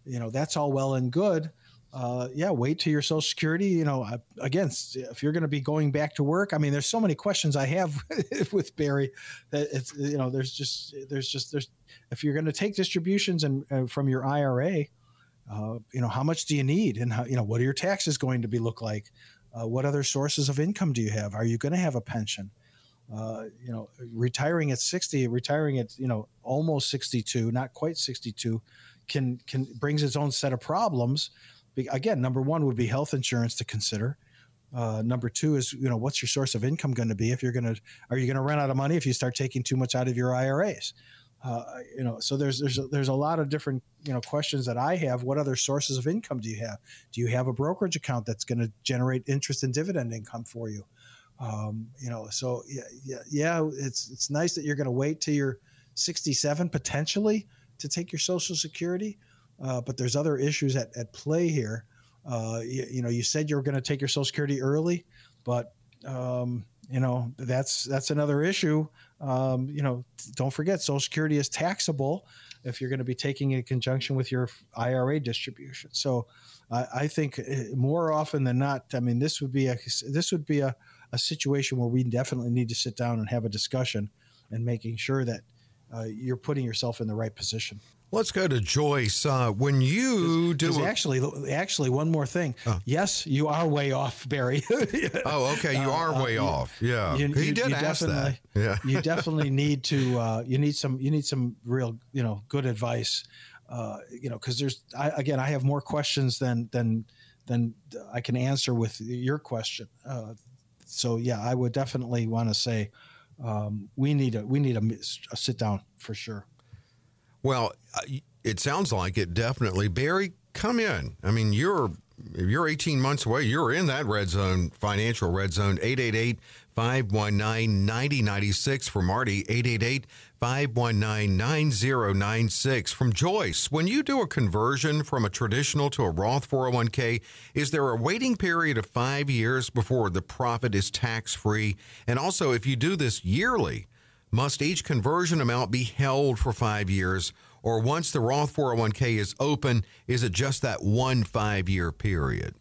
Speaker 1: you know, that's all well and good uh, yeah, wait till your Social Security. You know, again, if you're going to be going back to work, I mean, there's so many questions I have with Barry that it's you know, there's just there's just there's if you're going to take distributions and from your IRA, uh, you know, how much do you need, and how you know, what are your taxes going to be look like? Uh, what other sources of income do you have? Are you going to have a pension? Uh, you know, retiring at 60, retiring at you know almost 62, not quite 62, can can brings its own set of problems again, number one would be health insurance to consider. Uh, number two is, you know, what's your source of income going to be? If you're going to, are you going to run out of money if you start taking too much out of your IRAs? Uh, you know, so there's there's a, there's a lot of different you know questions that I have. What other sources of income do you have? Do you have a brokerage account that's going to generate interest and dividend income for you? Um, you know, so yeah, yeah, yeah, it's it's nice that you're going to wait till you're 67 potentially to take your Social Security. Uh, but there's other issues at, at play here. Uh, you, you, know, you said you were going to take your Social Security early, but um, you know that's that's another issue. Um, you know, don't forget Social Security is taxable if you're going to be taking it in conjunction with your IRA distribution. So, I think uh, more often than not, I mean, this would be a this would be a, a situation where we definitely need to sit down and have a discussion and making sure that uh, you're putting yourself in the right position.
Speaker 3: Let's go to Joyce. Uh, when you do
Speaker 1: a- actually, actually, one more thing. Yes, you are way off, Barry.
Speaker 3: oh, okay, you are uh, way uh, off. Yeah, you, he you, did you ask that.
Speaker 1: Yeah, you definitely need to. Uh, you need some. You need some real, you know, good advice. Uh, you know, because there's I, again, I have more questions than than than I can answer with your question. Uh, so yeah, I would definitely want to say um, we need a we need a, a sit down for sure.
Speaker 3: Well, it sounds like it definitely. Barry, come in. I mean, you're you're 18 months away. You're in that red zone, financial red zone. 888 519 9096 for Marty. 888 519 9096 from Joyce. When you do a conversion from a traditional to a Roth 401k, is there a waiting period of five years before the profit is tax free? And also, if you do this yearly, must each conversion amount be held for five years? Or once the Roth 401k is open, is it just that one five year period?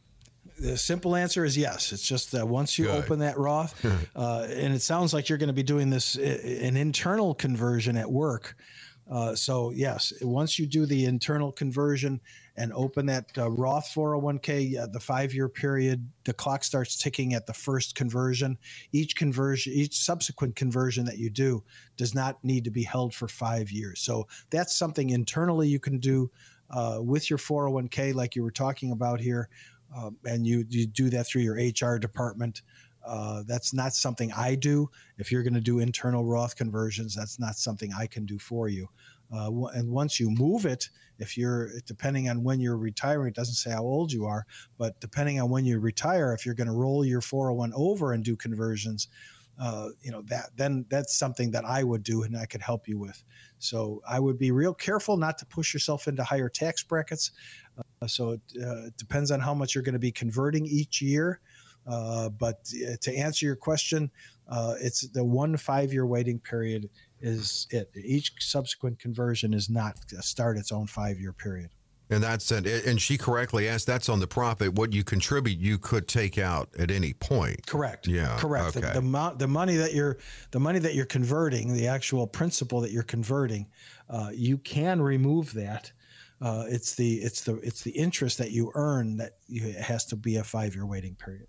Speaker 1: The simple answer is yes. It's just that once you Good. open that Roth, uh, and it sounds like you're going to be doing this an internal conversion at work. Uh, so yes, once you do the internal conversion, and open that uh, Roth 401k, uh, the five year period, the clock starts ticking at the first conversion. Each conversion, each subsequent conversion that you do does not need to be held for five years. So that's something internally you can do uh, with your 401k, like you were talking about here. Um, and you, you do that through your HR department. Uh, that's not something I do. If you're going to do internal Roth conversions, that's not something I can do for you. Uh, and once you move it, if you're depending on when you're retiring, it doesn't say how old you are, but depending on when you retire, if you're going to roll your 401 over and do conversions, uh, you know that then that's something that I would do and I could help you with. So I would be real careful not to push yourself into higher tax brackets. Uh, so it uh, depends on how much you're going to be converting each year. Uh, but uh, to answer your question, uh, it's the one five year waiting period is it. Each subsequent conversion is not start its own five year period.
Speaker 3: And that's and, and she correctly asked that's on the profit. What you contribute, you could take out at any point.
Speaker 1: Correct.
Speaker 3: Yeah.
Speaker 1: Correct. Okay. The, the, the money that you're the money that you're converting, the actual principal that you're converting, uh, you can remove that Uh, it's the it's the it's the interest that you earn that you, it has to be a five year waiting period.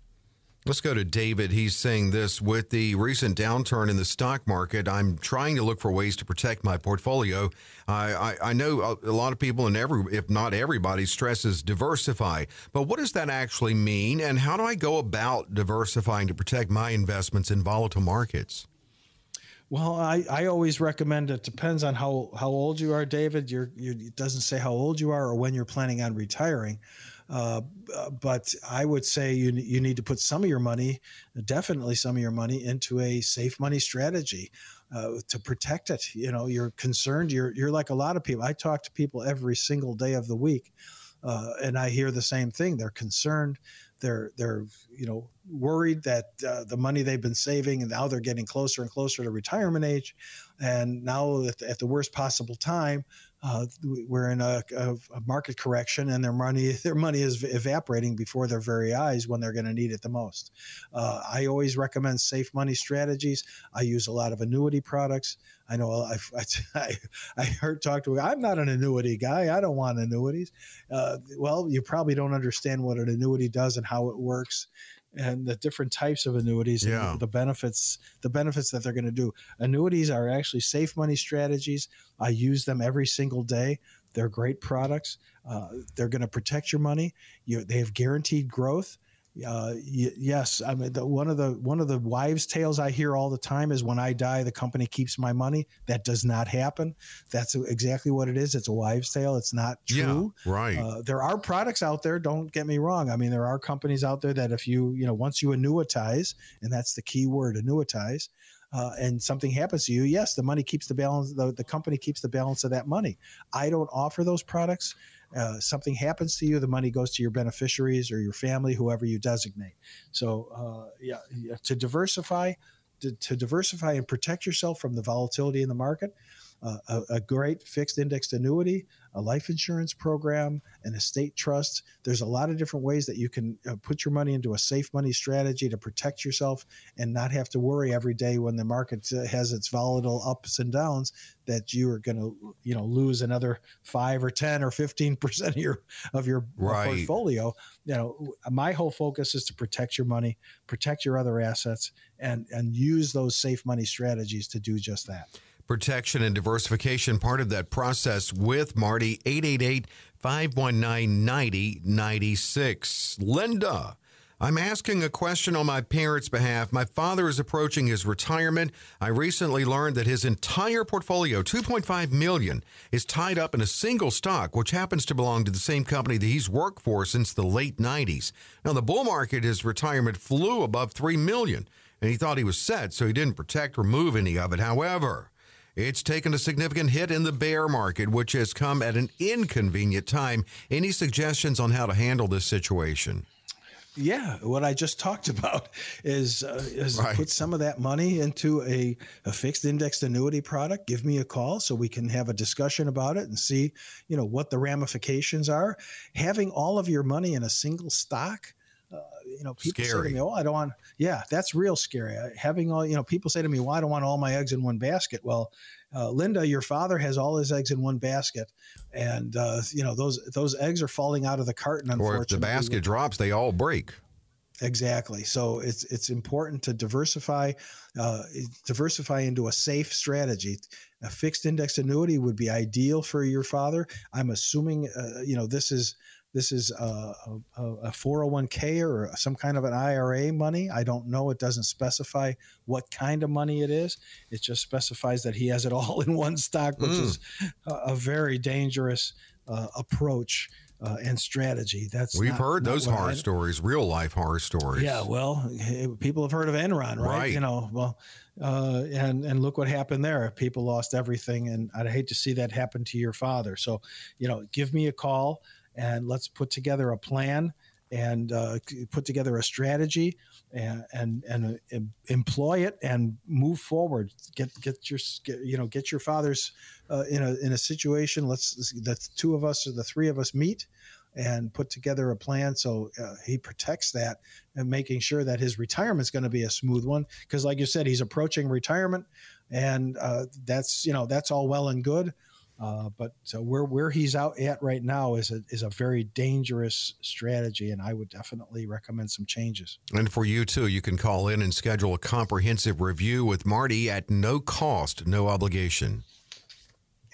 Speaker 3: Let's go to David. He's saying this with the recent downturn in the stock market. I'm trying to look for ways to protect my portfolio. I, I, I know a, lot of people, and every, if not everybody, stresses diversify. But what does that actually mean? And how do I go about diversifying to protect my investments in volatile markets?
Speaker 1: Well, I, I always recommend it depends on how, how old you are, David. You're, you're, it doesn't say how old you are or when you're planning on retiring. Uh, but I would say you you need to put some of your money, definitely some of your money, into a safe money strategy uh, to protect it. You know, you're concerned. You're you're like a lot of people. I talk to people every single day of the week, uh, and I hear the same thing. They're concerned. They're they're you know worried that uh, the money they've been saving and now they're getting closer and closer to retirement age, and now at, at the worst possible time, uh, we're in a, a, a, market correction and their money their money is evaporating before their very eyes when they're going to need it the most. Uh, I always recommend safe money strategies. I use a lot of annuity products. I know I've, I, I heard talk to I'm not an annuity guy. I don't want annuities. Uh, well, you probably don't understand what an annuity does and how it works and the different types of annuities yeah. and the benefits the benefits that they're going to do. Annuities are actually safe money strategies. I use them every single day. They're great products. Uh, they're going to protect your money. You, they have guaranteed growth uh, y- yes, I mean the, one of the one of the wives' tales I hear all the time is when I die, the company keeps my money. That does not happen. That's exactly what it is. It's a wives' tale. It's not true.
Speaker 3: Yeah, right.
Speaker 1: Uh, there are products out there. Don't get me wrong. I mean, there are companies out there that if you you know once you annuitize, and that's the key word, annuitize. Uh, and something happens to you, yes, the money keeps the balance. The, the company keeps the balance of that money. I don't offer those products uh, something happens to you, the money goes to your beneficiaries or your family, whoever you designate. So, uh, yeah, yeah, to diversify, to, to, diversify and protect yourself from the volatility in the market, uh, a, a, great fixed indexed annuity, a life insurance program, an estate trust. There's a lot of different ways that you can uh, put your money into a safe money strategy to protect yourself and not have to worry every day when the market uh, has its volatile ups and downs that you are going to, you know, lose another five or ten or fifteen percent of your of your right. portfolio. You know, my whole focus is to protect your money, protect your other assets, and and use those safe money strategies to do just that
Speaker 3: protection and diversification part of that process with Marty 888 519 9096. Linda. I'm asking a question on my parents' behalf. My father is approaching his retirement. I recently learned that his entire portfolio, 2.5 million, is tied up in a single stock, which happens to belong to the same company that he's worked for since the late 90s. Now, the bull market, his retirement flew above 3 million, and he thought he was set, so he didn't protect or move any of it. However, it's taken a significant hit in the bear market, which has come at an inconvenient time. Any suggestions on how to handle this situation?
Speaker 1: Yeah, what I just talked about is, uh, is right. put some of that money into a, a fixed indexed annuity product. Give me a call so we can have a discussion about it and see, you know, what the ramifications are. Having all of your money in a single stock you know, people scary. say to me, "Oh, I don't want." Yeah, that's real scary. Having all, you know, people say to me, "Well, I don't want all my eggs in one basket." Well, uh, Linda, your father has all his eggs in one basket, and uh, you know those those eggs are falling out of the carton. Unfortunately,
Speaker 3: or if the basket drops, they all break.
Speaker 1: Exactly. So it's it's important to diversify, uh, diversify into a safe strategy. A fixed index annuity would be ideal for your father. I'm assuming, uh, you know, this is this is a, a, a 401k or some kind of an IRA money. I don't know. It doesn't specify what kind of money it is. It just specifies that he has it all in one stock, which mm. is a, a, very dangerous uh, approach. Uh, and strategy. That's
Speaker 3: we've not, heard those horror stories, real life horror stories.
Speaker 1: Yeah, well, people have heard of Enron, right? right. You know, well, uh, and and look what happened there. People lost everything, and I'd hate to see that happen to your father. So, you know, give me a call and let's put together a plan and uh, put together a strategy and and, and uh, employ it and move forward. Get get your get, you know get your fathers uh, in a in a situation. Let's the two of us or the three of us meet and put together a plan so uh, he protects that and making sure that his retirement is going to be a smooth one because like you said he's approaching retirement and uh, that's you know that's all well and good Uh, but so where where he's out at right now is a is a very dangerous strategy, and I would definitely recommend some changes.
Speaker 3: And for you too, you can call in and schedule a comprehensive review with Marty at no cost, no obligation.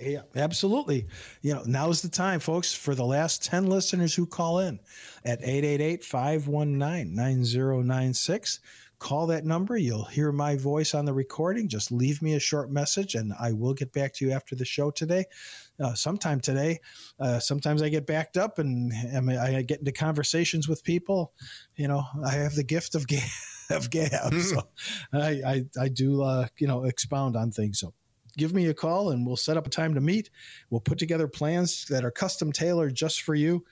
Speaker 1: Yeah, absolutely. You know, now's the time, folks, for the last 10 listeners who call in at 888 519 9096 call that number. You'll hear my voice on the recording. Just leave me a short message and I will get back to you after the show today. Uh, sometime today. Uh, sometimes I get backed up and, and, I get into conversations with people. You know, I have the gift of, gab, of gab. so I, I, I do, uh, you know, expound on things. So give me a call and we'll set up a time to meet. We'll put together plans that are custom tailored just for you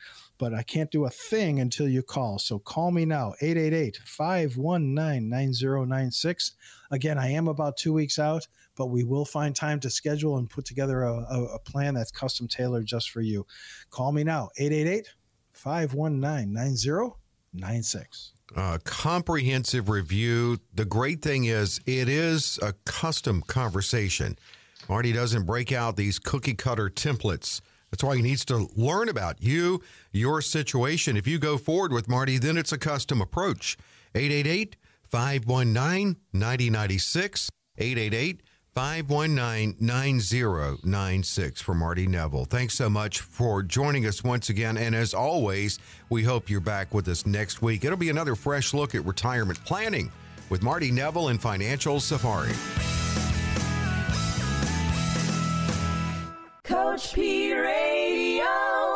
Speaker 1: but I can't do a thing until you call. So call me now, 888 519 9096. Again, I am about two weeks out, but we will find time to schedule and put together a, a, a plan that's custom tailored just for you. Call me now, 888 519 9096.
Speaker 3: Uh, comprehensive review. The great thing is, it is a custom conversation. Marty doesn't break out these cookie cutter templates that's why he needs to learn about you, your situation. If you go forward with Marty, then it's a custom approach. 888 519 9096. 888 519 9096 for Marty Nevel. Thanks so much for joining us once again. And as always, we hope you're back with us next week. It'll be another fresh look at retirement planning with Marty Nevel and Financial Safari.
Speaker 4: Coach P Radio.